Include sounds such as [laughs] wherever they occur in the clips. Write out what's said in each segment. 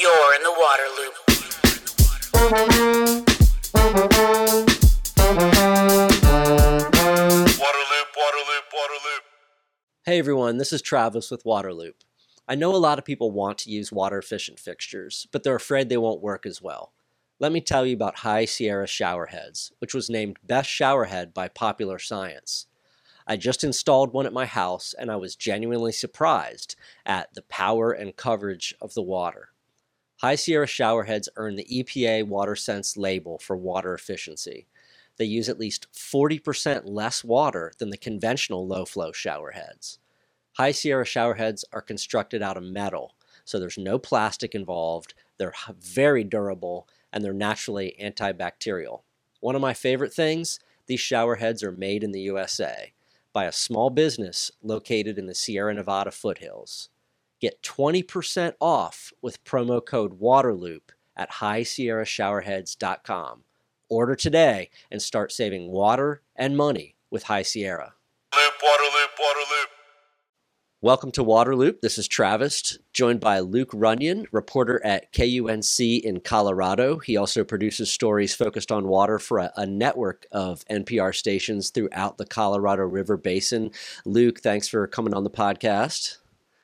You're in the water loop. Water loop, water loop, water loop. Hey everyone, this is Travis with Waterloop. I know a lot of people want to use water efficient fixtures, but they're afraid they won't work as well. Let me tell you about High Sierra Showerheads, which was named Best Showerhead by Popular Science. I just installed one at my house and I was genuinely surprised at the power and coverage of the water. High Sierra showerheads earn the EPA WaterSense label for water efficiency. They use at least 40% less water than the conventional low flow showerheads. High Sierra showerheads are constructed out of metal, so there's no plastic involved, they're very durable, and they're naturally antibacterial. One of my favorite things these showerheads are made in the USA by a small business located in the Sierra Nevada foothills. Get 20% off with promo code WATERLOOP at highsierrashowerheads.com. Order today and start saving water and money with High Sierra. Loop, water loop, water loop. Welcome to Waterloop. This is Travis, joined by Luke Runyon, reporter at KUNC in Colorado. He also produces stories focused on water for a, a network of NPR stations throughout the Colorado River Basin. Luke, thanks for coming on the podcast.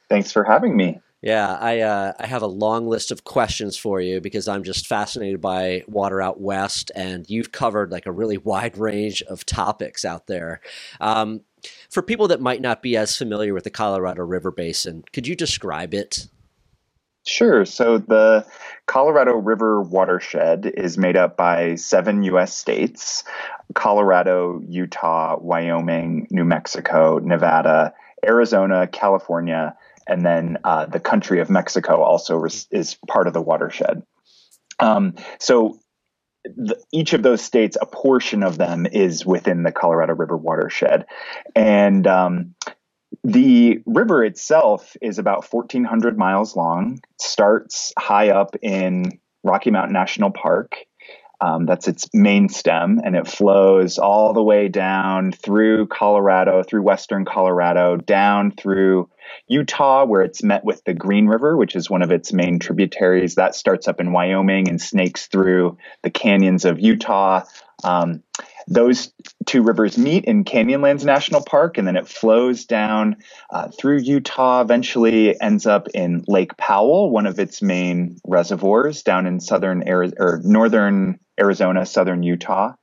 Thanks for having me. Yeah, I uh, I have a long list of questions for you because I'm just fascinated by water out west, and you've covered like a really wide range of topics out there. Um, for people that might not be as familiar with the Colorado River Basin, could you describe it? Sure. So the Colorado River watershed is made up by seven U.S. states Colorado, Utah, Wyoming, New Mexico, Nevada, Arizona, California, and then uh, the country of Mexico also res- is part of the watershed. Um, so the, each of those states, a portion of them is within the Colorado River watershed. And um, the river itself is about 1,400 miles long, starts high up in Rocky Mountain National Park. Um, that's its main stem, and it flows all the way down through Colorado, through western Colorado, down through Utah, where it's met with the Green River, which is one of its main tributaries. That starts up in Wyoming and snakes through the canyons of Utah. Um, those two rivers meet in Canyonlands National Park, and then it flows down uh, through Utah. Eventually, ends up in Lake Powell, one of its main reservoirs down in southern Ari- or northern Arizona, southern Utah.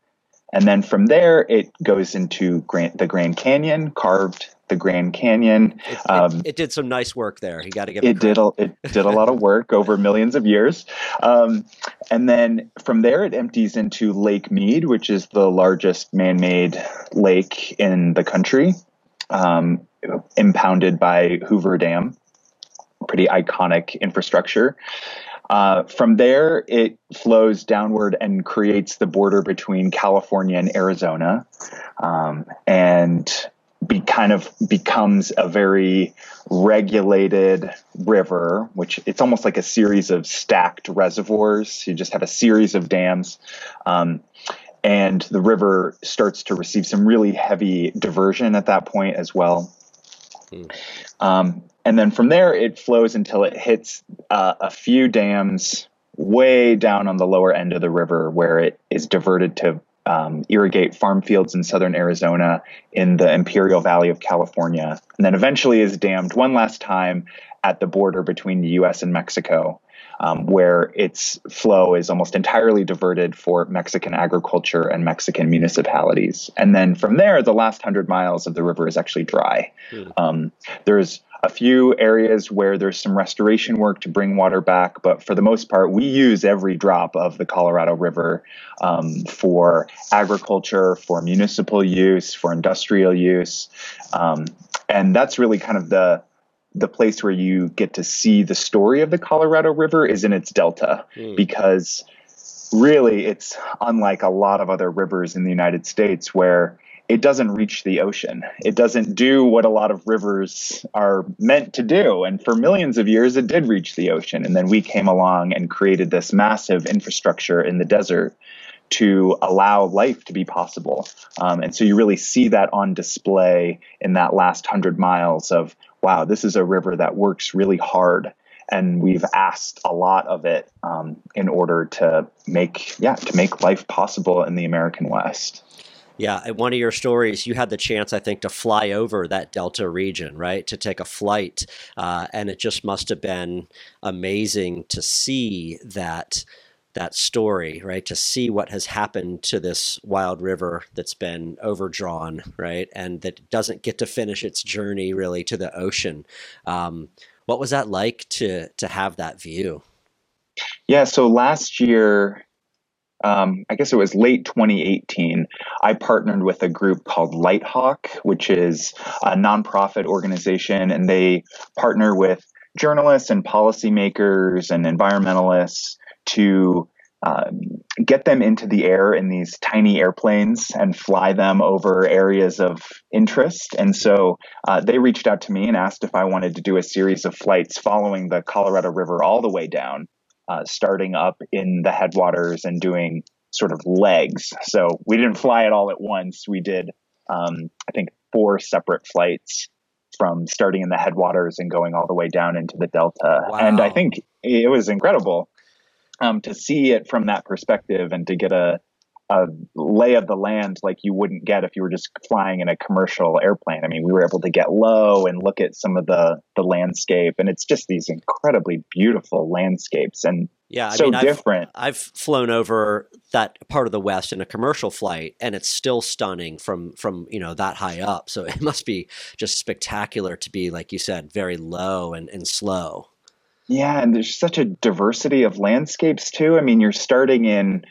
And then from there, it goes into Grand, the Grand Canyon, carved the Grand Canyon. It, it- Um, it did some nice work there. You got to give it did a, it did a lot of work [laughs] over millions of years um, and then from there it empties into lake mead which is the largest man-made lake in the country um, impounded by hoover dam pretty iconic infrastructure uh, from there, it flows downward and creates the border between California and Arizona, um, and be kind of becomes a very regulated river, which it's almost like a series of stacked reservoirs. You just have a series of dams. Um, and the river starts to receive some really heavy diversion at that point as well. Hmm. Um, and then from there, it flows until it hits uh, a few dams way down on the lower end of the river where it is diverted to um, irrigate farm fields in southern Arizona in the Imperial Valley of California, and then eventually is dammed one last time at the border between the US and Mexico, um, where its flow is almost entirely diverted for Mexican agriculture and Mexican municipalities. And then from there, the last hundred miles of the river is actually dry. Hmm. Um, there's a few areas where there's some restoration work to bring water back, but for the most part, we use every drop of the Colorado River um, for agriculture, for municipal use, for industrial use, um, and that's really kind of the the place where you get to see the story of the Colorado River is in its delta Hmm. because really it's unlike a lot of other rivers in the United States where it doesn't reach the ocean. It doesn't do what a lot of rivers are meant to do. And for millions of years, it did reach the ocean. And then we came along and created this massive infrastructure in the desert to allow life to be possible. Um, and so you really see that on display in that last hundred miles of, wow, this is a river that works really hard and we've asked a lot of it um, in order to make yeah to make life possible in the American West. Yeah, one of your stories, you had the chance, I think, to fly over that Delta region, right? To take a flight, uh, and it just must have been amazing to see that that story, right? To see what has happened to this wild river that's been overdrawn, right, and that doesn't get to finish its journey really to the ocean. Um, what was that like to to have that view? Yeah, so last year um, I guess it was late 2018, I partnered with a group called Lighthawk, which is a nonprofit organization, and they partner with journalists and policymakers and environmentalists to uh, get them into the air in these tiny airplanes and fly them over areas of interest. And so uh, they reached out to me and asked if I wanted to do a series of flights following the Colorado River all the way down uh, starting up in the headwaters and doing sort of legs. So we didn't fly it all at once. We did, um, I think, four separate flights from starting in the headwaters and going all the way down into the delta. Wow. And I think it was incredible um, to see it from that perspective and to get a a lay of the land like you wouldn't get if you were just flying in a commercial airplane. I mean, we were able to get low and look at some of the the landscape, and it's just these incredibly beautiful landscapes and yeah, I so mean, different. I've, I've flown over that part of the West in a commercial flight, and it's still stunning from from you know that high up. So [laughs] it must be just spectacular to be, like you said, very low and, and slow. Yeah, and there's such a diversity of landscapes too. I mean, you're starting in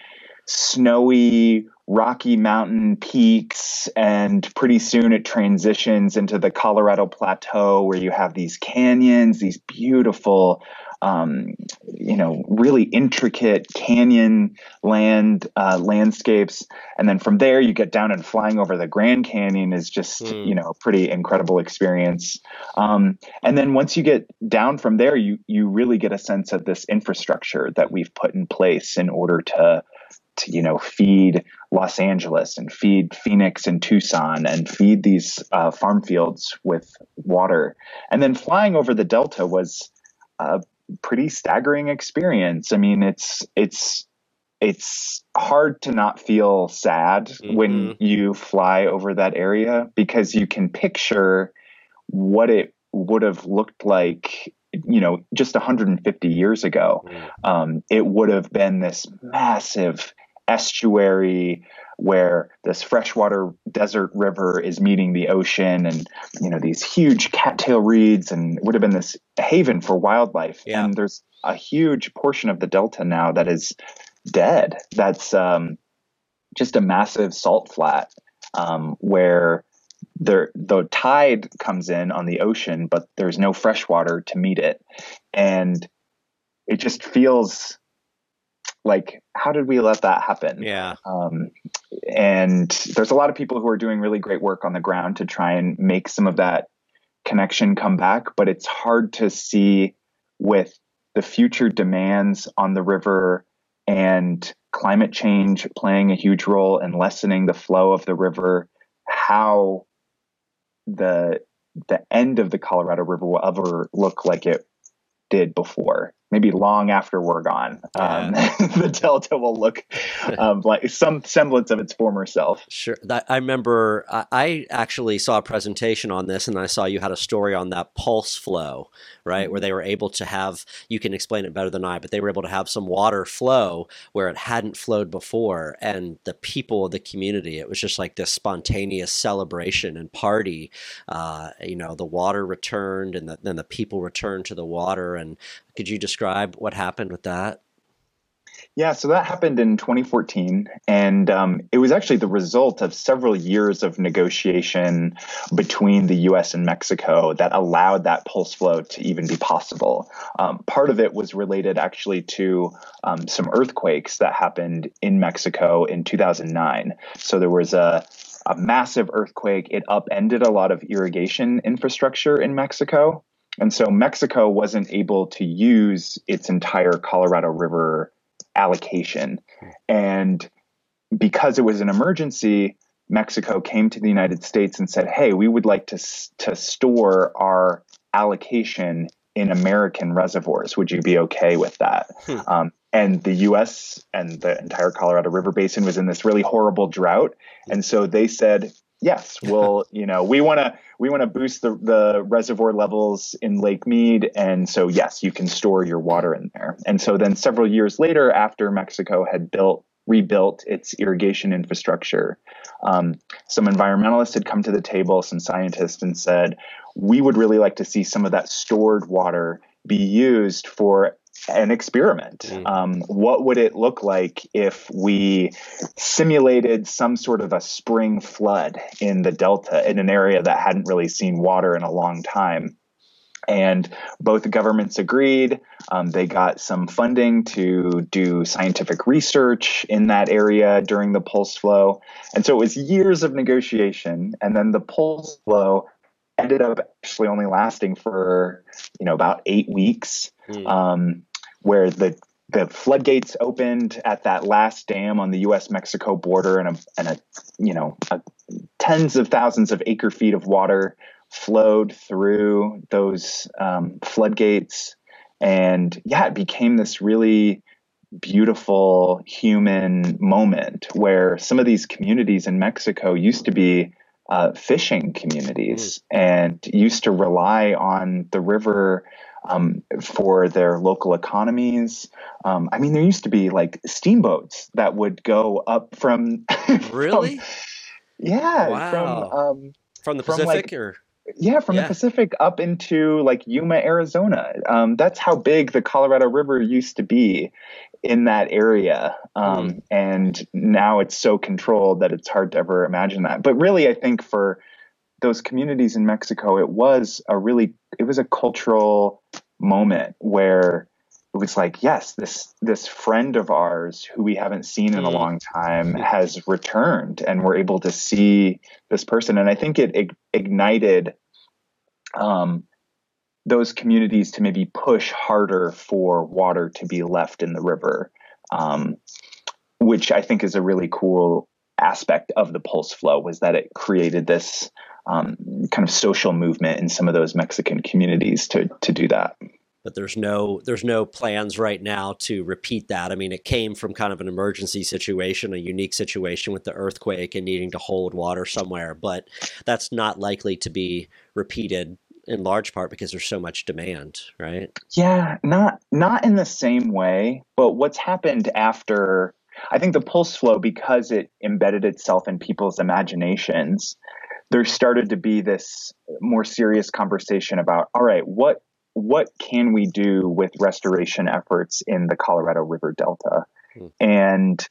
snowy Rocky Mountain peaks, and pretty soon it transitions into the Colorado Plateau where you have these canyons, these beautiful, um, you know, really intricate canyon land uh, landscapes. And then from there, you get down and flying over the Grand Canyon is just, mm. you know, a pretty incredible experience. Um, and then once you get down from there, you you really get a sense of this infrastructure that we've put in place in order to to you know feed Los Angeles and feed Phoenix and Tucson and feed these uh, farm fields with water. And then flying over the Delta was a pretty staggering experience. I mean, it's it's it's hard to not feel sad mm-hmm. when you fly over that area because you can picture what it would have looked like you know just 150 years ago mm. um, it would have been this massive estuary where this freshwater desert river is meeting the ocean and you know these huge cattail reeds and it would have been this haven for wildlife. Yeah. and there's a huge portion of the delta now that is dead. That's um, just a massive salt flat um, where there the tide comes in on the ocean but there's no fresh water to meet it. And it just feels like how did we let that happen? Yeah. Um, and there's a lot of people who are doing really great work on the ground to try and make some of that connection come back but it's hard to see with the future demands on the river and climate change playing a huge role in lessening the flow of the river how the the end of the Colorado River will ever look like it did before maybe long after we're gone, um, [laughs] the Delta will look um, like some semblance of its former self. Sure. That, I remember I actually saw a presentation on this, and I saw you had a story on that pulse flow, right? Mm-hmm. Where they were able to have, you can explain it better than I, but they were able to have some water flow where it hadn't flowed before. And the people of the community, it was just like this spontaneous celebration and party. Uh, you know, the water returned, and the, then the people returned to the water. And could you describe what happened with that? Yeah, so that happened in 2014, and um, it was actually the result of several years of negotiation between the U.S. and Mexico that allowed that pulse flow to even be possible. Um, part of it was related actually to um, some earthquakes that happened in Mexico in 2009. So there was a a massive earthquake. It upended a lot of irrigation infrastructure in Mexico. And so Mexico wasn't able to use its entire Colorado River allocation. And because it was an emergency, Mexico came to the United States and said, "Hey, we would like to to store our allocation in American reservoirs. Would you be okay with that? Hmm. Um, and the U.S. and the entire Colorado River Basin was in this really horrible drought, and so they said, "Yes, we'll, [laughs] you know, we want to we want to boost the the reservoir levels in Lake Mead, and so yes, you can store your water in there." And so then several years later, after Mexico had built rebuilt its irrigation infrastructure, um, some environmentalists had come to the table, some scientists, and said, "We would really like to see some of that stored water." Be used for an experiment. Mm. Um, what would it look like if we simulated some sort of a spring flood in the Delta in an area that hadn't really seen water in a long time? And both governments agreed. Um, they got some funding to do scientific research in that area during the pulse flow. And so it was years of negotiation. And then the pulse flow ended up actually only lasting for, you know, about eight weeks Hmm. um, where the the floodgates opened at that last dam on the U.S. Mexico border, and a, and a you know a, tens of thousands of acre feet of water flowed through those um, floodgates, and yeah, it became this really beautiful human moment where some of these communities in Mexico used to be uh, fishing communities and used to rely on the river um, for their local economies. Um, I mean, there used to be like steamboats that would go up from. [laughs] from- Really? yeah. Wow. From um, From the from, Pacific, like- or yeah, from Yeah. the Pacific up into like Yuma, Arizona. Um, that's how big the Colorado River used to be in that area. Um, And now it's so controlled that it's hard to ever imagine that. But really, I think for those communities in Mexico, it was a really, it was a cultural moment where it was like, yes, this this friend of ours who we haven't seen in a Mm. long time has returned, and we're able to see this person. And I think it, ig- ignited um, those communities to maybe push harder for water to be left in the river, um, which I think is a really cool aspect of the pulse flow was that it created this um, kind of social movement in some of those Mexican communities to to do that. but there's no there's no plans right now to repeat that. I mean, it came from kind of an emergency situation, a unique situation with the earthquake and needing to hold water somewhere, but that's not likely to be repeated in large part because there's so much demand, right? Yeah, not not in the same way, but what's happened after I think the pulse flow because it embedded itself in people's imaginations, there started to be this more serious conversation about all right, what what can we do with restoration efforts in the Colorado River Delta? Hmm. And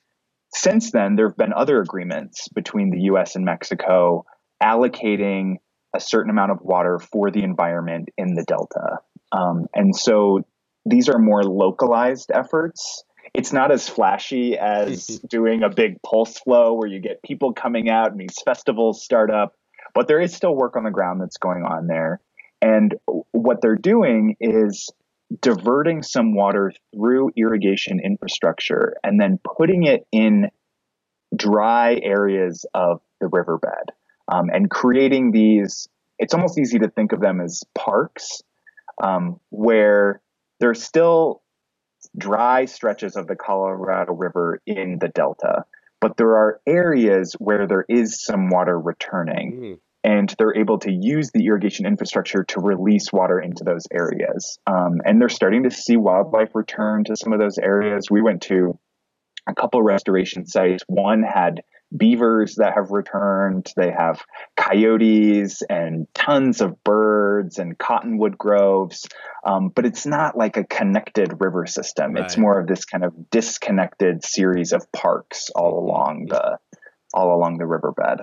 since then there have been other agreements between the US and Mexico allocating a certain amount of water for the environment in the delta. Um, and so these are more localized efforts. It's not as flashy as [laughs] doing a big pulse flow where you get people coming out and these festivals start up, but there is still work on the ground that's going on there. And what they're doing is diverting some water through irrigation infrastructure and then putting it in dry areas of the riverbed um, and creating these. It's almost easy to think of them as parks um, where there's still dry stretches of the Colorado River in the delta, but there are areas where there is some water returning Mm. and they're able to use the irrigation infrastructure to release water into those areas. Um, and they're starting to see wildlife return to some of those areas. We went to a couple restoration sites. One had beavers that have returned. They have coyotes and tons of birds and cottonwood groves. Um, but it's not like a connected river system. It's more of this kind of disconnected series of parks all along the all along the riverbed.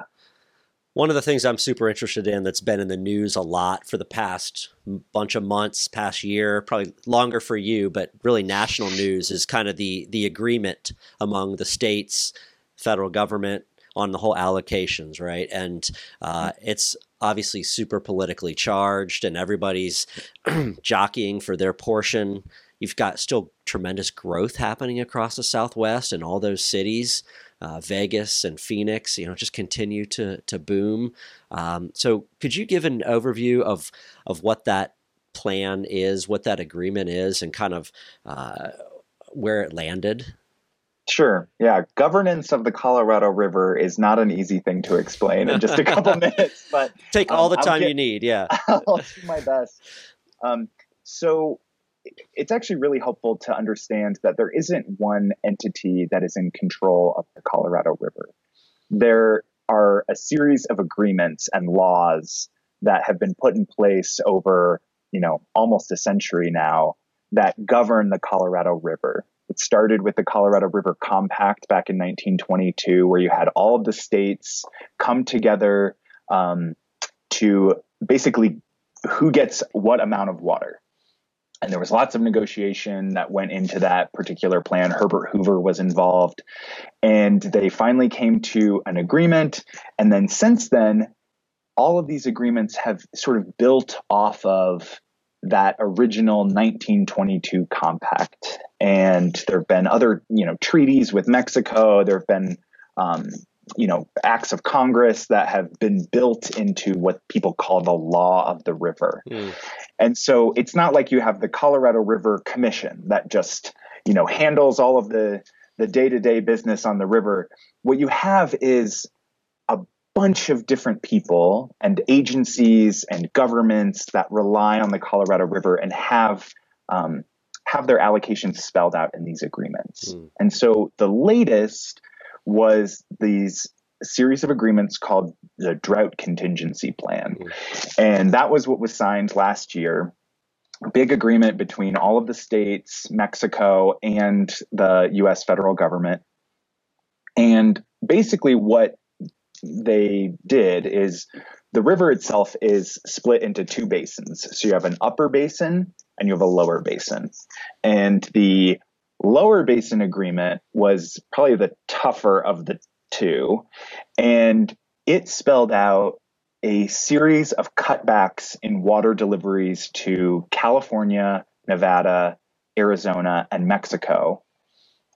One of the things I'm super interested in that's been in the news a lot for the past bunch of months, past year, probably longer for you, but really national news is kind of the the agreement among the states, federal government on the whole allocations, right? And uh, it's obviously super politically charged, and everybody's [clears throat] jockeying for their portion. You've got still tremendous growth happening across the Southwest and all those cities uh, Vegas and Phoenix, you know, just continue to to boom. Um, so, could you give an overview of of what that plan is, what that agreement is, and kind of uh, where it landed? Sure. Yeah. Governance of the Colorado River is not an easy thing to explain in just a couple [laughs] minutes, but take all um, the time get- you need. Yeah. [laughs] I'll do my best. Um, so it's actually really helpful to understand that there isn't one entity that is in control of the Colorado River. There are a series of agreements and laws that have been put in place over, you know, almost a century now that govern the Colorado River. It started with the Colorado River Compact back in 1922, where you had all of the states come together um, to basically who gets what amount of water. And there was lots of negotiation that went into that particular plan. Herbert Hoover was involved. And they finally came to an agreement. And then since then, all of these agreements have sort of built off of that original 1922 compact. And there have been other, you know, treaties with Mexico. There have been, um, you know, acts of Congress that have been built into what people call the law of the river. Hmm. And so it's not like you have the Colorado River Commission that just, you know, handles all of the the day-to-day business on the river. What you have is bunch of different people and agencies and governments that rely on the Colorado River and have um, have their allocations spelled out in these agreements. Mm. And so the latest was these series of agreements called the Drought Contingency Plan. And that was what was signed last year. A big agreement between all of the states, Mexico, and the US federal government. And basically, what they did is the river itself is split into two basins. So you have an upper basin and you have a lower basin. And the lower basin agreement was probably the tougher of the two. And it spelled out a series of cutbacks in water deliveries to California, Nevada, Arizona, and Mexico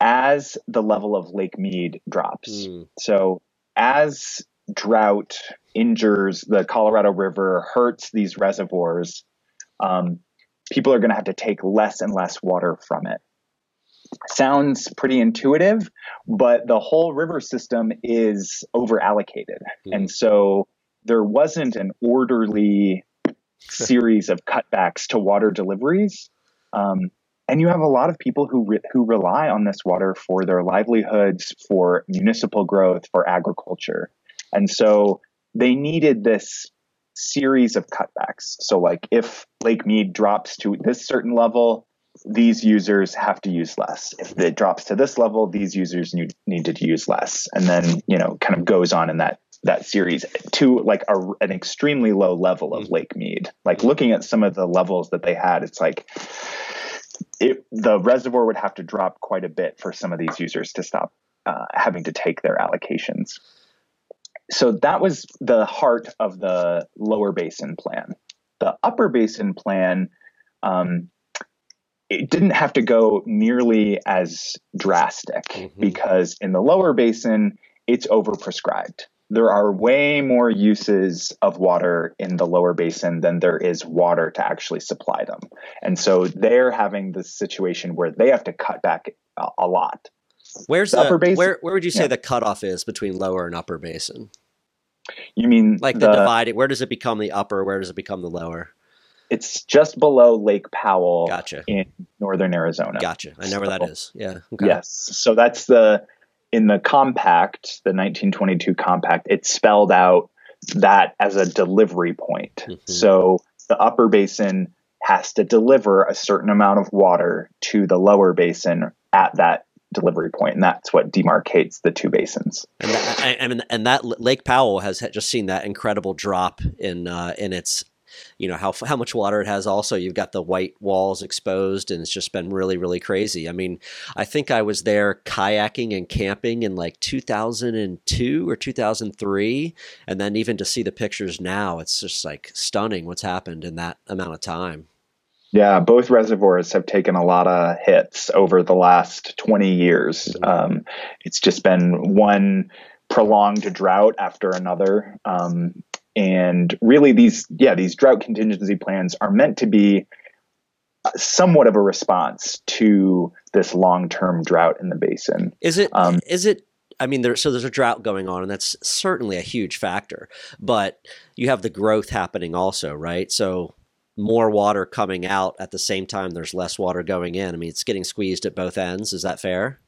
as the level of Lake Mead drops. Hmm. So, as drought injures the Colorado River, hurts these reservoirs, um, people are going to have to take less and less water from it. Sounds pretty intuitive, but the whole river system is over allocated. Mhm. And so there wasn't an orderly series of cutbacks to water deliveries. Um, and you have a lot of people who re- who rely on this water for their livelihoods, for municipal growth, for agriculture, and so they needed this series of cutbacks. So, like if Lake Mead drops to this certain level, these users have to use less. If it drops to this level, these users need, need to use less, and then you know kind of goes on in that that series to like a, an extremely low level of mm. Lake Mead. Like looking at some of the levels that they had, it's like it, the reservoir would have to drop quite a bit for some of these users to stop uh, having to take their allocations. So that was the heart of the lower basin plan. The upper basin plan, um, it didn't have to go nearly as drastic Mhm. because in the lower basin, it's overprescribed. There are way more uses of water in the lower basin than there is water to actually supply them. And so they're having this situation where they have to cut back a, a lot. Where's The the, upper basin- where where would you say yeah. the cutoff is between lower and upper basin? You mean Like the, dividing, where does it become the upper? Where does it become the lower? it's just below Lake Powell Gotcha. in northern Arizona. Gotcha. I know where that is. Yeah. Okay. Yes. So that's the in the compact, the 1922 compact, it spelled out that as a delivery point. Mhm. So the upper basin has to deliver a certain amount of water to the lower basin at that delivery point, and that's what demarcates the two basins. And that, I, I mean, and that Lake Powell has just seen that incredible drop in uh, in its, you know, how how much water it has. Also, you've got the white walls exposed, and it's just been really really crazy. I mean, I think I was there kayaking and camping in like 2002 or 2003, and then even to see the pictures now, it's just like stunning what's happened in that amount of time. Yeah, both reservoirs have taken a lot of hits over the last 20 years. Mhm. Um, it's just been one prolonged drought after another. Um, and really these yeah these drought contingency plans are meant to be somewhat of a response to this long-term drought in the basin. Is it? Um, is it? I mean, there, so there's a drought going on, and that's certainly a huge factor. But you have the growth happening also, right? So more water coming out at the same time there's less water going in. I mean, it's getting squeezed at both ends. Is that fair?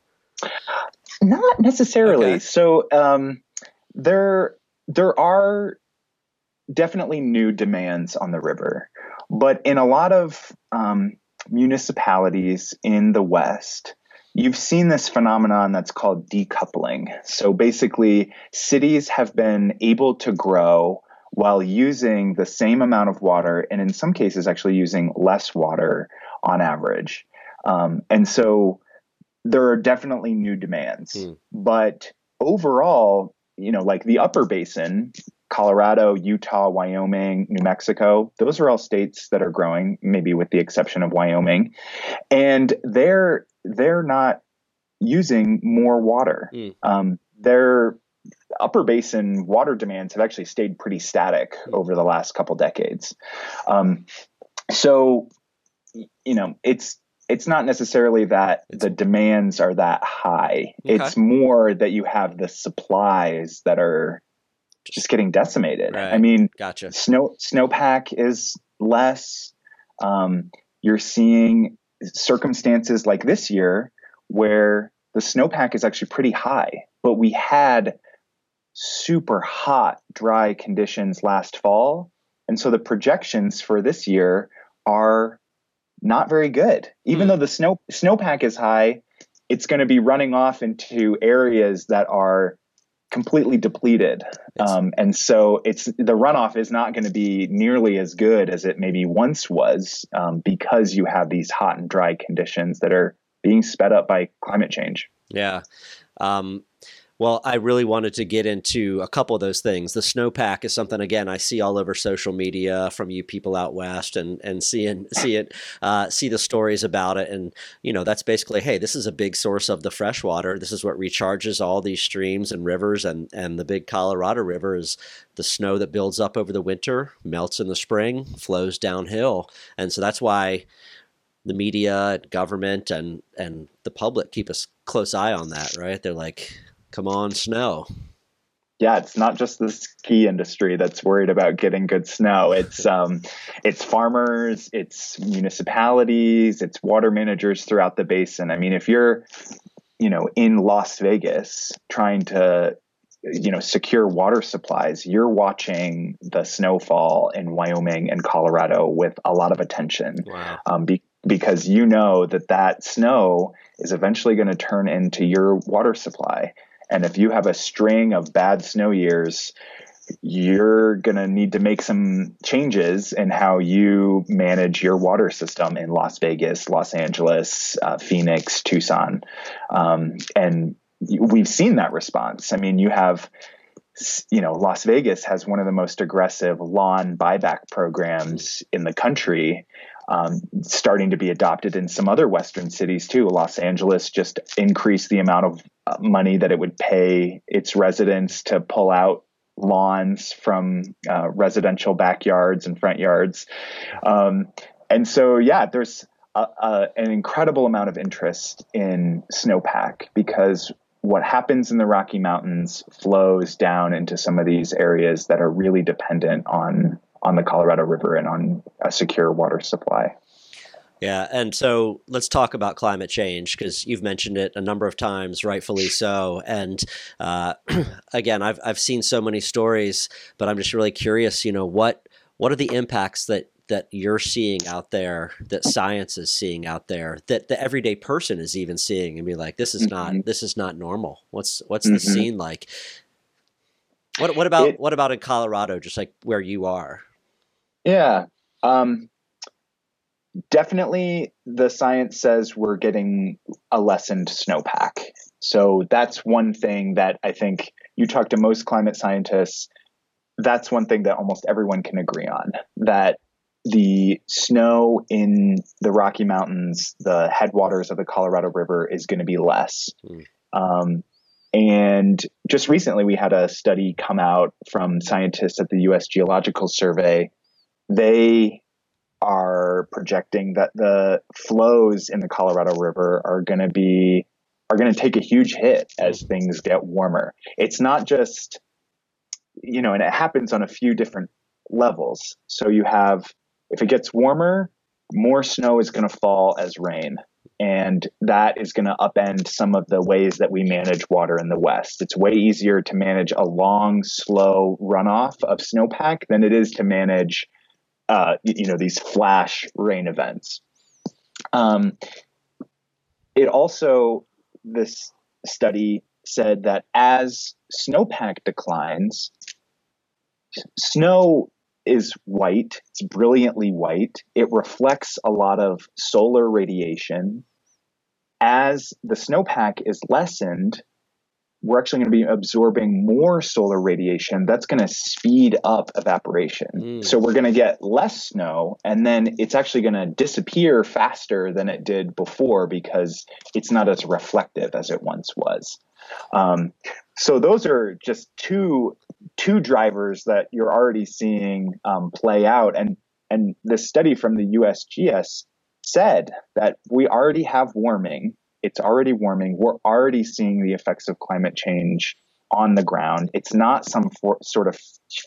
Not necessarily. Okay. So um, there there are definitely new demands on the river, but in a lot of um, municipalities in the West, you've seen this phenomenon that's called decoupling. So basically, cities have been able to grow while using the same amount of water, and in some cases, actually using less water on average. Um, and so there are definitely new demands. Hmm. But overall, you know, like the upper basin, Colorado, Utah, Wyoming, New Mexico, those are all states that are growing, maybe with the exception of Wyoming. And they're they're not using more water. Mm. Um, their upper basin water demands have actually stayed pretty static mm. over the last couple decades. Um, so, you know, it's it's not necessarily that the demands are that high. Okay. It's more that you have the supplies that are just getting decimated. Right. I mean, gotcha. Snow snowpack is less. Um, you're seeing circumstances like this year where the snowpack is actually pretty high, but we had super hot, dry conditions last fall. And so the projections for this year are not very good. Even mm. though the snow snowpack is high, it's going to be running off into areas that are completely depleted. Um, and so it's the runoff is not going to be nearly as good as it maybe once was um, because you have these hot and dry conditions that are being sped up by climate change. Yeah. Um, well, I really wanted to get into a couple of those things. The snowpack is something again I see all over social media from you people out west, and and seeing see it, uh, see the stories about it, and you know that's basically hey, this is a big source of the fresh water. This is what recharges all these streams and rivers, and and the big Colorado River is the snow that builds up over the winter, melts in the spring, flows downhill, and so that's why the media, and government, and and the public keep a close eye on that. Right? They're like Come on, snow. Yeah, it's not just the ski industry that's worried about getting good snow. It's [laughs] um, it's farmers, it's municipalities, it's water managers throughout the basin. I mean, if you're, you know, in Las Vegas trying to you know secure water supplies you're watching the snowfall in wyoming and colorado with a lot of attention wow. um, be, because you know that that snow is eventually going to turn into your water supply and if you have a string of bad snow years, you're going to need to make some changes in how you manage your water system in Las Vegas, Los Angeles, uh, Phoenix, Tucson. Um, and we've seen that response. I mean, you have, you know, Las Vegas has one of the most aggressive lawn buyback programs in the country um, starting to be adopted in some other Western cities too. Los Angeles just increased the amount of uh, money that it would pay its residents to pull out lawns from uh, residential backyards and front yards. Um, and so, yeah, there's a, a, an incredible amount of interest in snowpack because what happens in the Rocky Mountains flows down into some of these areas that are really dependent on on the Colorado River and on a secure water supply. Yeah, and so let's talk about climate change because you've mentioned it a number of times, rightfully so. And uh, [clears throat] again, I've I've seen so many stories, but I'm just really curious. You know, what what are the impacts that that you're seeing out there, that science is seeing out there, that the everyday person is even seeing, and be like, this is mm-hmm. not this is not normal. What's what's mm-hmm. the scene like? What what about it, what about in Colorado, just like where you are? Yeah. Um, definitely the science says we're getting a lessened snowpack. So that's one thing that I think you talk to most climate scientists, that's one thing that almost everyone can agree on that the snow in the Rocky Mountains, the headwaters of the Colorado River, is going to be less. Mm. Um, And just recently, we had a study come out from scientists at the U.S. Geological Survey. They are projecting that the flows in the Colorado River are going to be are going to take a huge hit as things get warmer. It's not just you know, and it happens on a few different levels. So you have if it gets warmer, more snow is going to fall as rain. And that is going to upend some of the ways that we manage water in the West. It's way easier to manage a long, slow runoff of snowpack than it is to manage uh, you know these flash rain events. Um, it also this study said that as snowpack declines, snow is white. It's brilliantly white. It reflects a lot of solar radiation. As the snowpack is lessened, we're actually going to be absorbing more solar radiation. That's going to speed up evaporation. Mm. So we're going to get less snow, and then it's actually going to disappear faster than it did before because it's not as reflective as it once was. Um, so those are just two two drivers that you're already seeing um, play out, and and the study from the USGS said that we already have warming it's already warming. We're already seeing the effects of climate change on the ground. It's not some for, sort of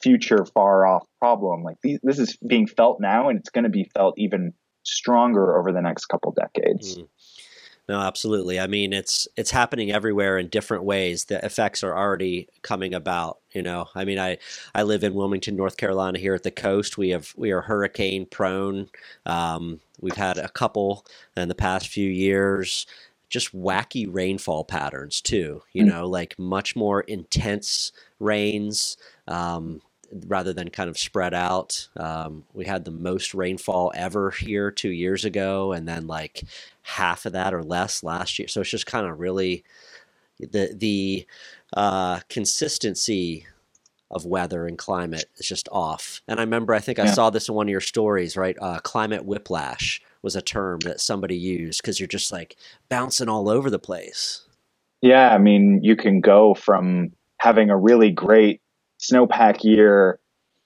future far off problem. Like these, this is being felt now, and it's going to be felt even stronger over the next couple decades. Mm. No, absolutely. I mean, it's it's happening everywhere in different ways. The effects are already coming about. You know, I mean, I I live in Wilmington, North Carolina, here at the coast. We have we are hurricane prone. Um, we've had a couple in the past few years just wacky rainfall patterns too. You mm. know, like much more intense rains um, rather than kind of spread out. Um, we had the most rainfall ever here two years ago, and then like half of that or less last year. So it's just kind of really the the uh, consistency of weather and climate is just off. And I remember, I think I saw this in one of your stories, right? Uh, climate whiplash was a term that somebody used because you're just like bouncing all over the place. Yeah, I mean, you can go from having a really great snowpack year,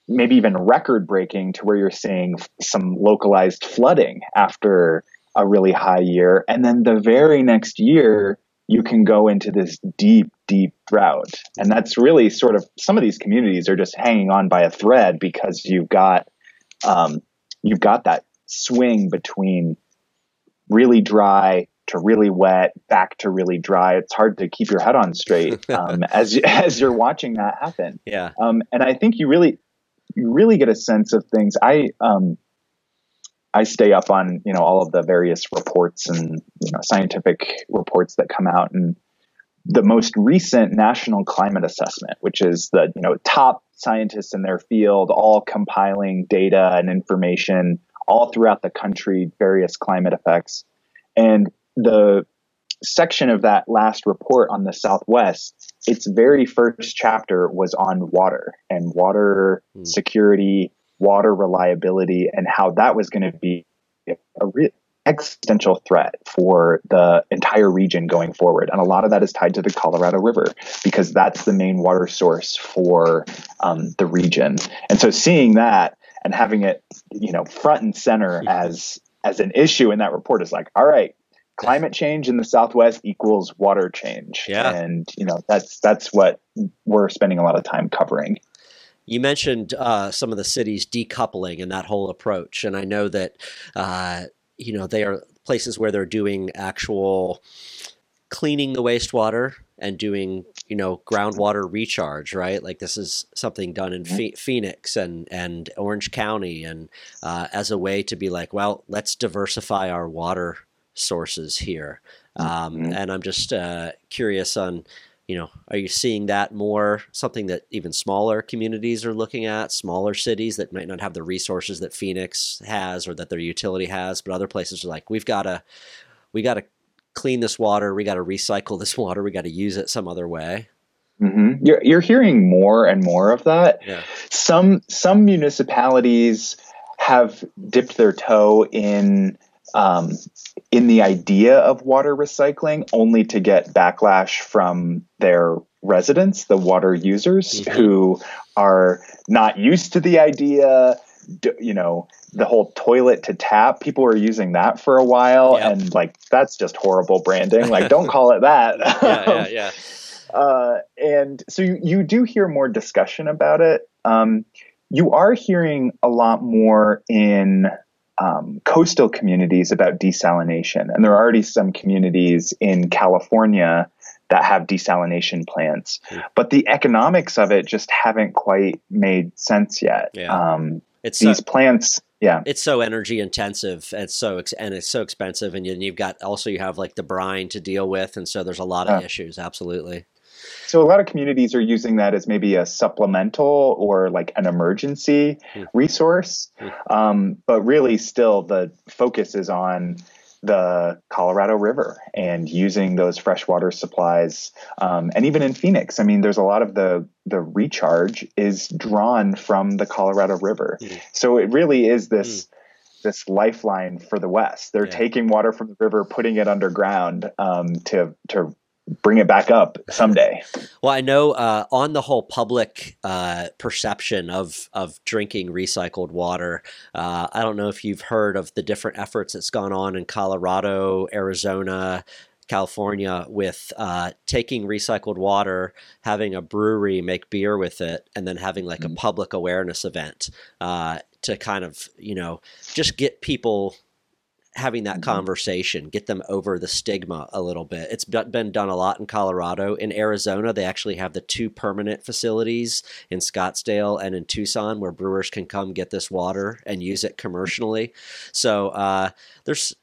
maybe even record breaking, to where you're seeing some localized flooding after a really high year. And then the very next year, you can go into this deep, deep drought. And that's really sort of some of these communities are just hanging on by a thread because you've got um, you've got that swing between really dry to really wet back to really dry. It's hard to keep your head on straight [laughs] um, as as you're watching that happen. Yeah. Um, and i think you really you really get a sense of things. I um, i stay up on you know all of the various reports and you know scientific reports that come out and the most recent national climate assessment which is the you know top scientists in their field all compiling data and information all throughout the country, various climate effects. And the section of that last report on the Southwest, its very first chapter was on water and water mm. security, water reliability, and how that was going to be a real existential threat for the entire region going forward. And a lot of that is tied to the Colorado River because that's the main water source for um, the region. And so seeing that and having it, you know, front and center as as an issue in that report is like, all right, climate change in the Southwest equals water change. Yeah. And you know, that's that's what we're spending a lot of time covering. You mentioned uh, some of the cities decoupling and that whole approach, and I know that uh, you know they are places where they're doing actual cleaning the wastewater and doing you know groundwater recharge right like this is something done in mm-hmm. phoenix and and orange county and uh, as a way to be like well let's diversify our water sources here um, mm-hmm. and i'm just uh, curious on you know are you seeing that more something that even smaller communities are looking at smaller cities that might not have the resources that phoenix has or that their utility has but other places are like we've got to we got to clean this water. We got to recycle this [laughs] water. We got to use it some other way. Mm-hmm. You're you're hearing more and more of that. Yeah. Some some municipalities have dipped their toe in um, in the idea of water recycling, only to get backlash from their residents, the water users, Mhm. who are not used to the idea, you know, the whole toilet to tap, people were using that for a while, Yep. and like that's just horrible branding. Like, don't [laughs] call it that. yeah, yeah, [laughs] yeah. uh, and so you, you do hear more discussion about it. Um, you are hearing a lot more in um, coastal communities about desalination, and there are already some communities in California that have desalination plants, Hmm. but the economics of it just haven't quite made sense yet. Yeah. Um, It's so, these plants, yeah, it's so energy intensive. It's so ex- and it's so expensive, and you, you've got also you have like the brine to deal with, and so there's a lot of Yeah. issues. Absolutely. So a lot of communities are using that as maybe a supplemental or like an emergency Hmm. resource. Um, but really, still, the focus is on the Colorado River and using those freshwater supplies. Um, and even in Phoenix, I mean, there's a lot of the the recharge is drawn from the Colorado River. Hmm. So it really is this. This lifeline for the West. They're Yeah. taking water from the river, putting it underground um, to to bring it back up someday. Well, I know uh, on the whole public uh, perception of of drinking recycled water. Uh, I don't know if you've heard of the different efforts that's gone on in Colorado, Arizona. California with uh, taking recycled water, having a brewery make beer with it, and then having like a Mhm. public awareness event uh, to kind of you know just get people having that Mhm. conversation, get them over the stigma a little bit. It's been done a lot in Colorado. In Arizona, they actually have the two permanent facilities in Scottsdale and in Tucson where brewers can come get this water and use it commercially. So uh, there's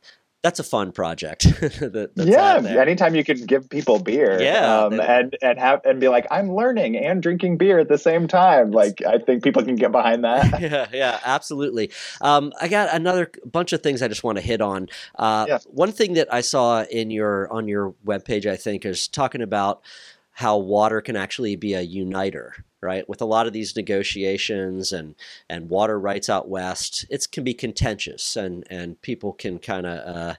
that's a fun project. [laughs] that, that's yeah, there. anytime you can give people beer, Yeah, um, and and have and be like, I'm learning and drinking beer at the same time. Like, I think people can get behind that. [laughs] yeah, yeah, absolutely. Um, I got another bunch of things I just want to hit on. Uh, Yeah. One thing that I saw in your on your webpage, I think, is talking about how water can actually be a uniter, right? With a lot of these negotiations and and water rights out west, it can be contentious, and and people can kind of. Uh,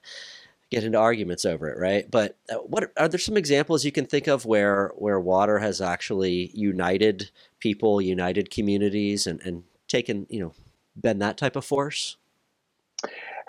get into arguments over it, right? But uh, what are there some examples you can think of where where water has actually united people, united communities, and and taken you know been that type of force?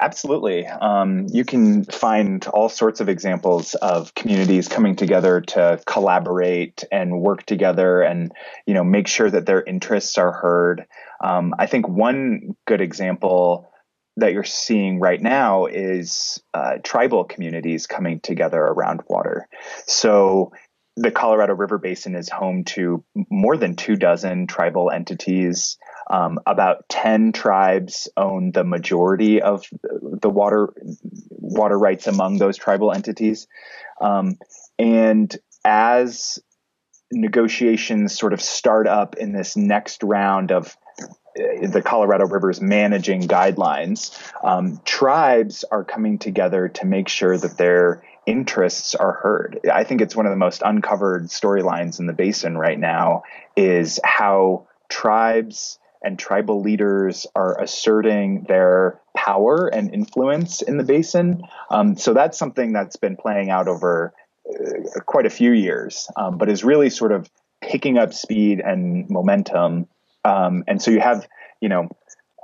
Absolutely. Um, you can find all sorts of examples of communities coming together to collaborate and work together and, you know, make sure that their interests are heard. Um, I think one good example that you're seeing right now is uh, tribal communities coming together around water. So the Colorado River Basin is home to more than two dozen tribal entities. Um, about 10 tribes own the majority of the water water rights among those tribal entities. Um, and as negotiations sort of start up in this next round of uh, the Colorado River's managing guidelines, um, tribes are coming together to make sure that their interests are heard. I think it's one of the most uncovered storylines in the basin right now is how tribes and tribal leaders are asserting their power and influence in the basin. Um, so that's something that's been playing out over uh, quite a few years, um, but is really sort of picking up speed and momentum. Um, and so you have, you know,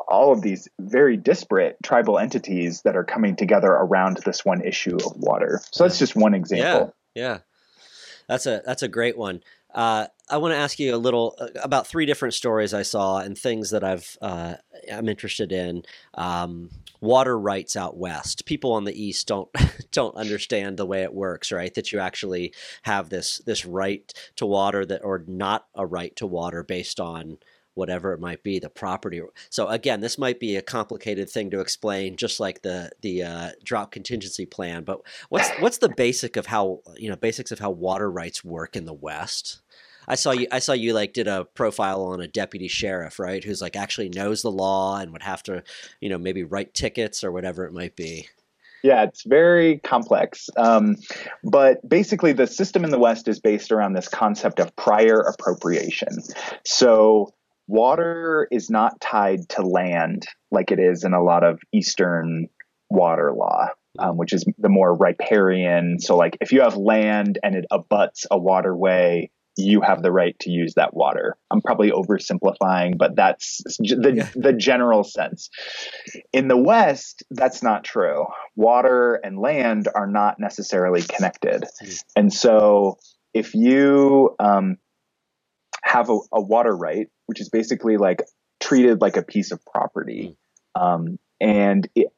all of these very disparate tribal entities that are coming together around this one issue of water. So that's just one example. Yeah, yeah. that's a that's a great one. Uh, I want to ask you a little uh, about three different stories I saw and things that I've uh, I'm interested in. Um, water rights out west. People on the east don't [laughs] don't understand the way it works, right? That you actually have this this right to water that or not a right to water based on whatever it might be, the property. So again, this might be a complicated thing to explain, just like the the uh, drought contingency plan. But what's what's the basic of how you know basics of how water rights work in the West? I saw you. I saw you like did a profile on a deputy sheriff, right? Who's like actually knows the law and would have to, you know, maybe write tickets or whatever it might be. Yeah, it's very complex. Um, but basically, the system in the West is based around this concept of prior appropriation. So, water is not tied to land like it is in a lot of Eastern water law, um, which is the more riparian. So, like if you have land and it abuts a waterway, you have the right to use that water. I'm probably oversimplifying, but that's the Yeah. the general sense. In the West, that's not true. Water and land are not necessarily connected, Mm. and so if you um, have a, a water right, which is basically like treated like a piece of property, um, and it,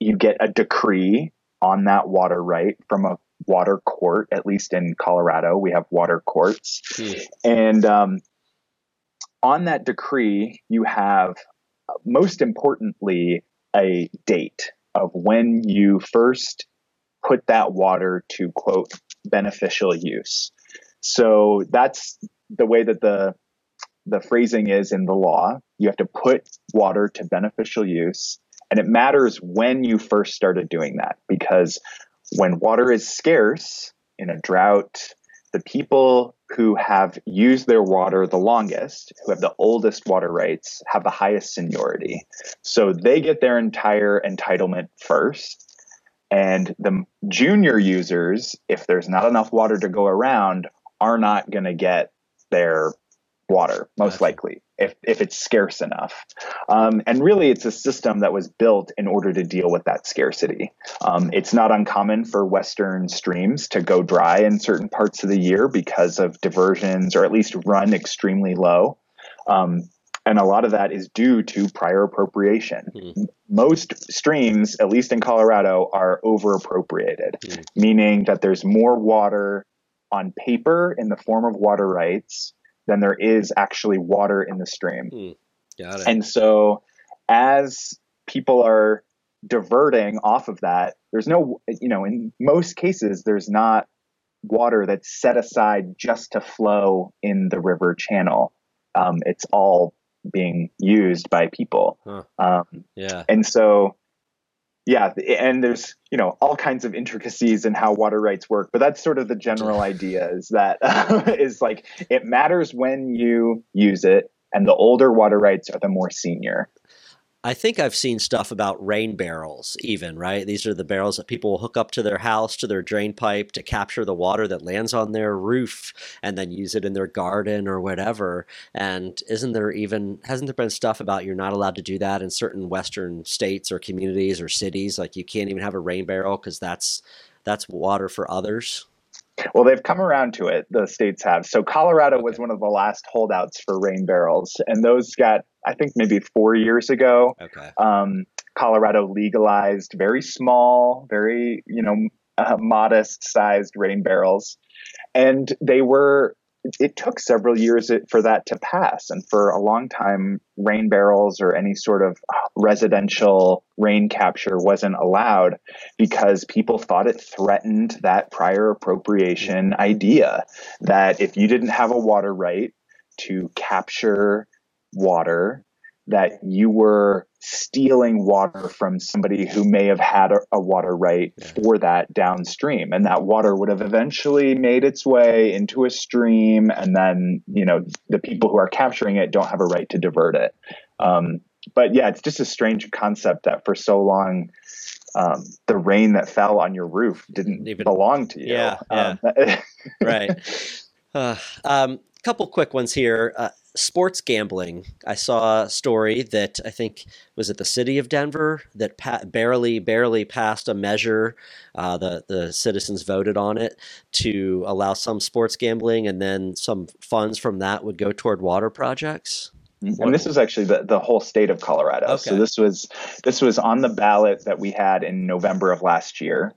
you get a decree on that water right from a water court. At least in Colorado, we have water courts, Hmm. and um, on that decree, you have most importantly a date of when you first put that water to quote beneficial use. So that's the way that the the phrasing is in the law. You have to put water to beneficial use, and it matters when you first started doing that because when water is scarce in a drought, the people who have used their water the longest, who have the oldest water rights, have the highest seniority. So they get their entire entitlement first. And the junior users, if there's not enough water to go around, are not going to get their water, most likely, if, if it's scarce enough. Um, and really, it's a system that was built in order to deal with that scarcity. Um, it's not uncommon for Western streams to go dry in certain parts of the year because of diversions or at least run extremely low. Um, and a lot of that is due to prior appropriation. Hmm. Most streams, at least in Colorado, are over appropriated, Hmm. meaning that there's more water on paper in the form of water rights than there is actually water in the stream. Got it. And so, as people are diverting off of that, there's no, you know, in most cases, there's not water that's set aside just to flow in the river channel. Um, it's all being used by people. Huh. Um, yeah. and so, yeah, and there's, you know, all kinds of intricacies in how water rights work, but that's sort of the general [laughs] idea is that [laughs] is like it matters when you use it, and the older water rights are the more senior. I think I've seen stuff about rain barrels, even, right? These are the barrels that people will hook up to their house, to their drain pipe to capture the water that lands on their roof and then use it in their garden or whatever. And isn't there even, hasn't there been stuff about you're not allowed to do that in certain Western states or communities or cities? Like you can't even have a rain barrel because that's, that's water for others. Well, they've come around to it. The states have. So Colorado was one of the last holdouts for rain barrels, and those got, I think, maybe four years ago. Okay. Um, Colorado legalized very small, very you know uh, modest-sized rain barrels, and they were. It took several years for that to pass, and for a long time, rain barrels or any sort of residential rain capture wasn't allowed because people thought it threatened that prior appropriation idea that if you didn't have a water right to capture water that you were stealing water from somebody who may have had a, a water right Yeah. for that downstream. And that water would have eventually made its way into a stream and then you know the people who are capturing it don't have a right to divert it. Um, but yeah it's just a strange concept that for so long um, the rain that fell on your roof didn't Even- belong to you. Yeah, Um, [laughs] right. [laughs] Uh, um, couple quick ones here. Uh, sports gambling. I saw a story that I think was it the city of Denver that pa- barely barely passed a measure. Uh, the the citizens voted on it to allow some sports gambling, and then some funds from that would go toward water projects. and this was actually the, the whole state of Colorado. So this was this was on the ballot that we had in November of last year,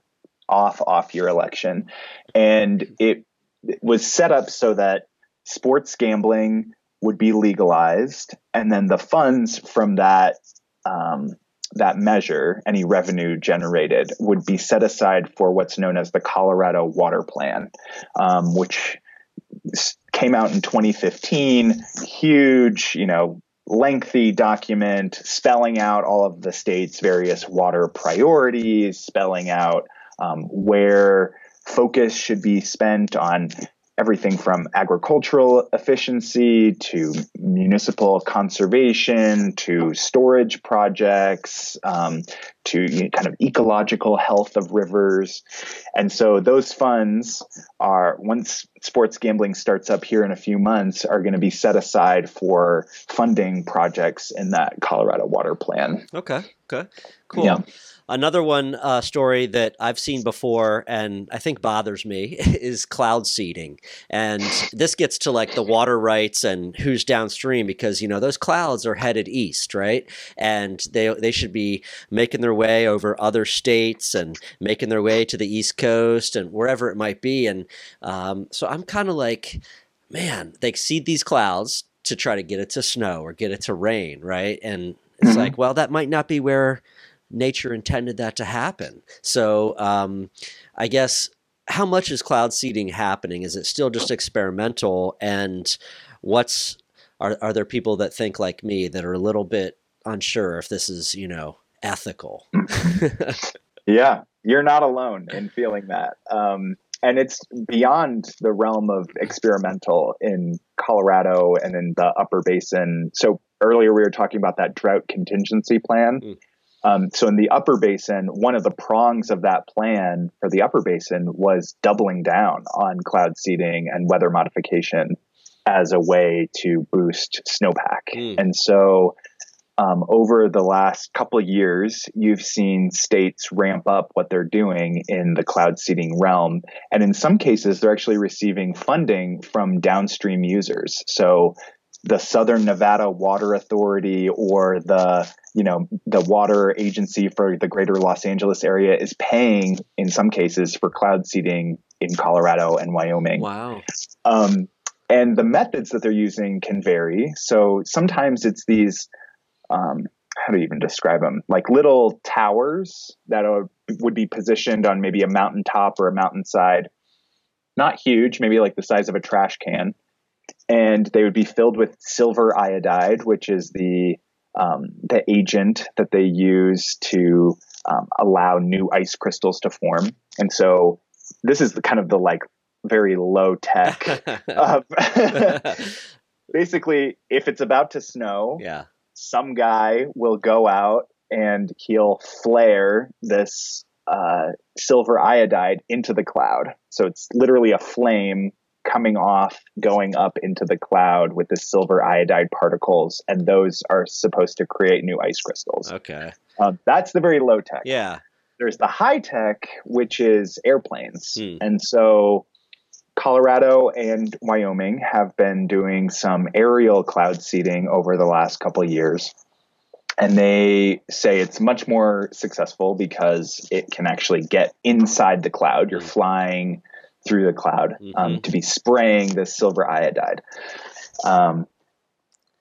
off off year election, and it, it was set up so that sports gambling would be legalized, and then the funds from that. Um, that measure, any revenue generated, would be set aside for what's known as the Colorado Water Plan, um, which came out in 2015 huge you know lengthy document spelling out all of the state's various water priorities spelling out um, where focus should be spent on everything from agricultural efficiency to municipal conservation to storage projects um, to you know, kind of ecological health of rivers. And so those funds are, once sports gambling starts up here in a few months, are going to be set aside for funding projects in that Colorado Water Plan. Okay. Okay. Cool. Yeah. Another one uh, story that I've seen before and I think bothers me [laughs] is cloud seeding. And this gets to like the water rights and who's downstream because, you know, those clouds are headed east, right? And they, they should be making their way over other states and making their way to the East Coast and wherever it might be. And um, so I'm kind of like, man, they seed these clouds to try to get it to snow or get it to rain, right? And it's Mhm. like, well, that might not be where nature intended that to happen. So um, I guess how much is cloud seeding happening? Is it still just experimental? And what's are are there people that think like me that are a little bit unsure if this is you know ethical? [laughs] Yeah, you're not alone in feeling that. Um, and it's beyond the realm of experimental in Colorado and in the upper basin. So earlier we were talking about that drought contingency plan. Mm. Um, so in the upper basin, one of the prongs of that plan for the upper basin was doubling down on cloud seeding and weather modification as a way to boost snowpack. Mm. And so um, over the last couple of years, you've seen states ramp up what they're doing in the cloud seeding realm. And in some cases, they're actually receiving funding from downstream users. So the Southern Nevada Water Authority or the you know the water agency for the greater Los Angeles area is paying in some cases for cloud seeding in Colorado and Wyoming. wow. Um, and the methods that they're using can vary. So sometimes it's these, um, how do you even describe them? Like little towers that are, would be positioned on maybe a mountaintop or a mountainside. Not huge, maybe like the size of a trash can. And they would be filled with silver iodide, which is the um, the agent that they use to um, allow new ice crystals to form. And so this is the kind of the like very low tech [laughs] uh, [laughs] basically, if it's about to snow, yeah. Some guy will go out and he'll flare this uh, silver iodide into the cloud. So it's literally a flame coming off, going up into the cloud with the silver iodide particles, and those are supposed to create new ice crystals. Okay. Um, that's the very low tech Yeah. there's the high tech, which is airplanes. Hmm. And so Colorado and Wyoming have been doing some aerial cloud seeding over the last couple of years. And they say it's much more successful because it can actually get inside the cloud. You're Hmm. flying through the cloud um, Mhm. to be spraying this silver iodide. Um,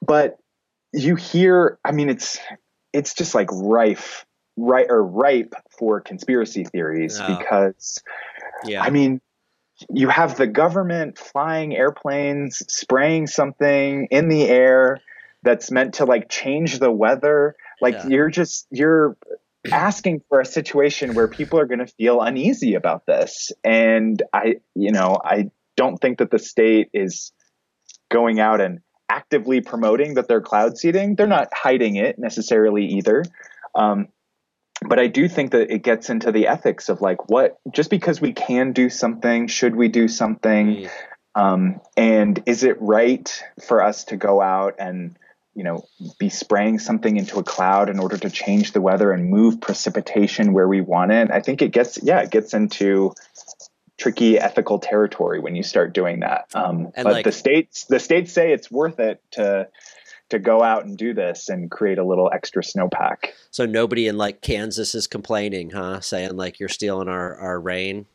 but you hear, I mean, it's it's just like rife, right or ripe for conspiracy theories Yeah. because Yeah. I mean, you have the government flying airplanes, spraying something in the air that's meant to like change the weather. Like Yeah. you're just you're asking for a situation where people are going to feel uneasy about this. And I, you know, I don't think that the state is going out and actively promoting that they're cloud seeding. They're not hiding it necessarily either. Um, but I do think that it gets into the ethics of like what just because we can do something, should we do something? Mm. Um, and is it right for us to go out and you know be spraying something into a cloud in order to change the weather and move precipitation where we want it? I think it gets yeah, it gets into tricky ethical territory when you start doing that. Um, but like- the states the states say it's worth it to to go out and do this and create a little extra snowpack. So nobody in like Kansas is complaining, huh? Saying like you're stealing our, our rain.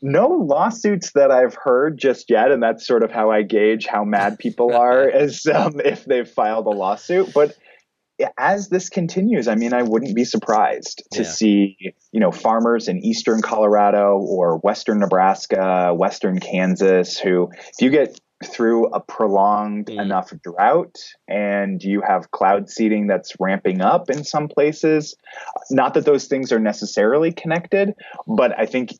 no lawsuits that I've heard just yet, and that's sort of how I gauge how mad people [laughs] are as um, if they've filed a lawsuit. But as this continues, I mean, I wouldn't be surprised to Yeah. see you know farmers in eastern Colorado or western Nebraska, western Kansas, who if you get through a prolonged Mm. enough drought and you have cloud seeding that's ramping up in some places not that those things are necessarily connected but i think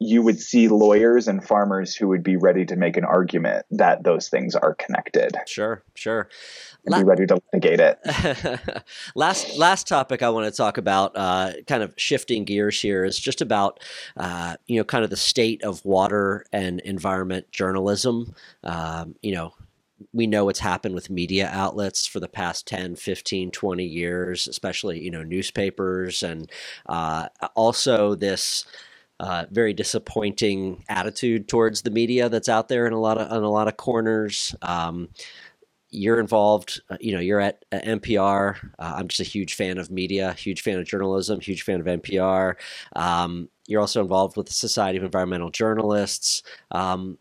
you would see lawyers and farmers who would be ready to make an argument that those things are connected. Sure, sure. And be ready to litigate it. [laughs] last last topic I want to talk about, uh, kind of shifting gears here, is just about uh, you know kind of the state of water and environment journalism. Um, you know, we know what's happened with media outlets for the past 10 15 20 years especially you know newspapers and uh, also this uh, very disappointing attitude towards the media that's out there in a lot of in a lot of corners. Um, you're involved, uh, you know, you're at, at NPR. Uh, I'm just a huge fan of media, huge fan of journalism, huge fan of NPR. Um, you're also involved with the Society of Environmental Journalists. Um,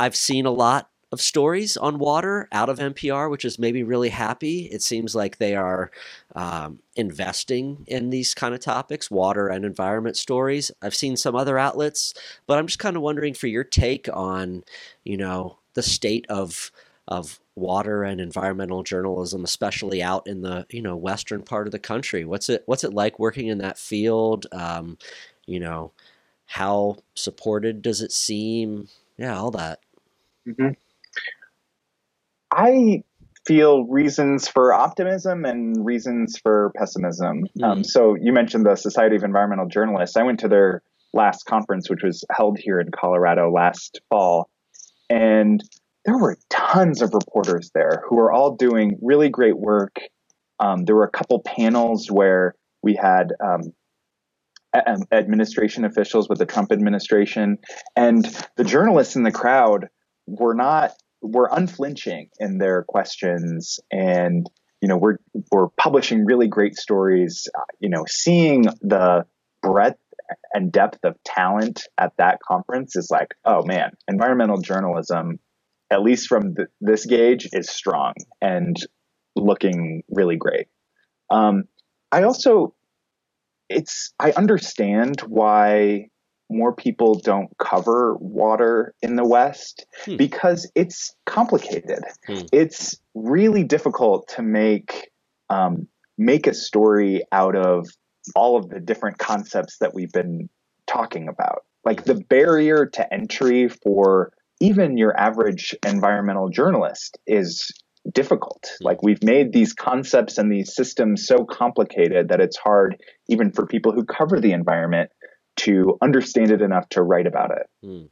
I've seen a lot of stories on water out of NPR, which is maybe really happy. It seems like they are um, investing in these kind of topics, water and environment stories. I've seen some other outlets, but I'm just kind of wondering for your take on, you know, the state of of water and environmental journalism, especially out in the you know western part of the country. What's it What's it like working in that field? Um, you know, how supported does it seem? Yeah, all that. Mm-hmm. I feel reasons for optimism and reasons for pessimism. Mm. Um, so you mentioned the Society of Environmental Journalists. I went to their last conference, which was held here in Colorado last fall, and there were tons of reporters there who were all doing really great work. Um, there were a couple panels where we had um, administration officials with the Trump administration, and the journalists in the crowd were not were unflinching in their questions and you know we're we're publishing really great stories you know seeing the breadth and depth of talent at that conference is like oh man environmental journalism at least from th- this gauge is strong and looking really great. Um, i also it's i understand why more people don't cover water in the West hmm. because it's complicated. Hmm. It's really difficult to make um, make a story out of all of the different concepts that we've been talking about. Like the barrier to entry for even your average environmental journalist is difficult. Hmm. Like we've made these concepts and these systems so complicated that it's hard even for people who cover the environment to understand it enough to write about it. Mm.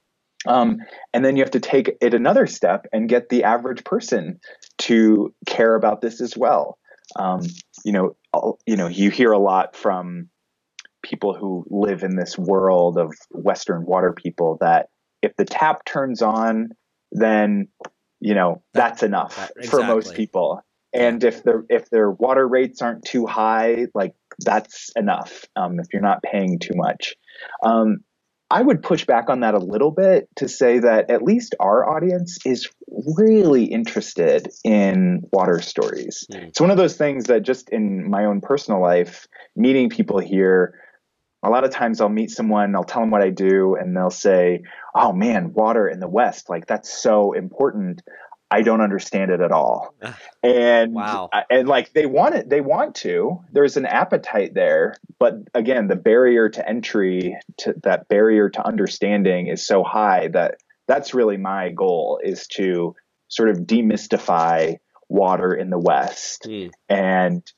Um, and then you have to take it another step and get the average person to care about this as well. Um, you know, you know, you hear a lot from people who live in this world of Western water people that if the tap turns on, then you know that's enough that, exactly. for most people. And if their if their water rates aren't too high, like that's enough. Um, if you're not paying too much. Um, I would push back on that a little bit to say that at least our audience is really interested in water stories. Mm. It's one of those things that just in my own personal life, meeting people here, a lot of times I'll meet someone, I'll tell them what I do, and they'll say, Oh man, water in the West, like that's so important. I don't understand it at all. And wow. and like they want it, they want to. There's an appetite there, but again, the barrier to entry to that barrier to understanding is so high that that's really my goal is to sort of demystify water in the West mm. and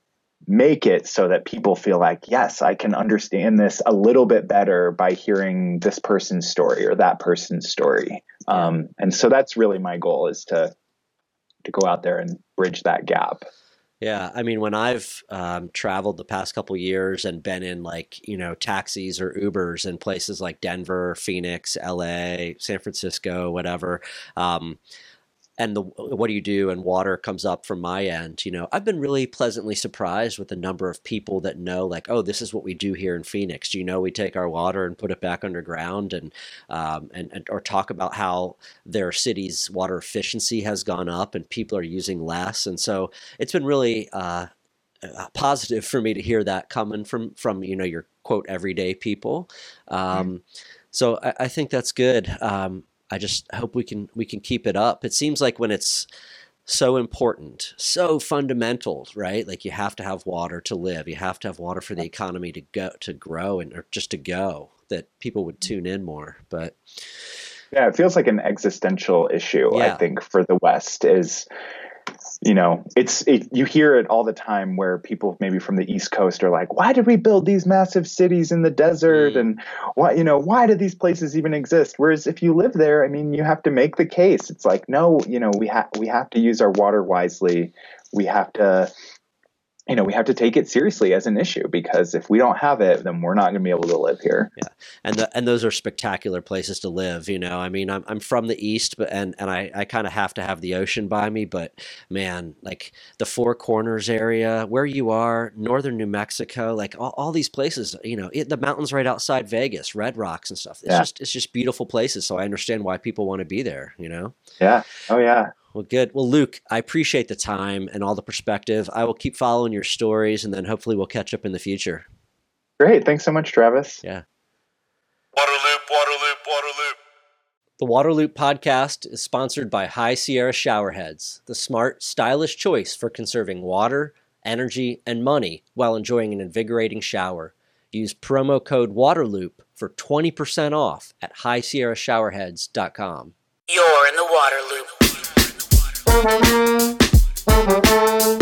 make it so that people feel like, yes, I can understand this a little bit better by hearing this person's story or that person's story. Um, and so that's really my goal is to to go out there and bridge that gap. Yeah, I mean, when I've um, traveled the past couple years and been in like you know taxis or Ubers in places like Denver, Phoenix, L.A., San Francisco, whatever, um, and the what do you do? And water comes up from my end you know? I've been really pleasantly surprised with the number of people that know like oh this is what we do here in phoenix. Do you know we take our water and put it back underground and um, and, and or talk about how their city's water efficiency has gone up and people are using less? And so it's been really uh, uh positive for me to hear that coming from from you know your quote everyday people. Mm-hmm. um, mm-hmm. so I, I, think that's good. Um, I just hope we can we can keep it up. It seems like when it's so important, so fundamental, right? Like you have to have water to live. You have to have water for the economy to go to grow and or just to go. that people would tune in more. But yeah, it feels like an existential issue. Yeah. I think for the West is you know it's it, you hear it all the time where people maybe from the east coast are like why did we build these massive cities in the desert? Mm. and why you know why do these places even exist? Whereas if you live there i mean you have to make the case. It's like no you know we have we have to use our water wisely. We have to you know we have to take it seriously as an issue because if we don't have it then we're not going to be able to live here Yeah, and the, and those are spectacular places to live. You know, I mean, I'm I'm from the east, but and and I I kind of have to have the ocean by me. But man, like the Four Corners area, where you are, northern New Mexico, like all, all these places. You know, it, the mountains right outside Vegas, Red Rocks and stuff. It's Yeah. just it's just beautiful places. So I understand why people want to be there. You know. yeah oh yeah Well, good. Well, Luke, I appreciate the time and all the perspective. I will keep following your stories, and then hopefully we'll catch up in the future. great thanks so much travis Yeah. Waterloop, Waterloop, Waterloop. The Waterloop podcast is sponsored by High Sierra Showerheads, the smart, stylish choice for conserving water, energy, and money while enjoying an invigorating shower. Use promo code WATERLOOP for 20% off at highsierrashowerheads.com. You're in the water loop. Thank you.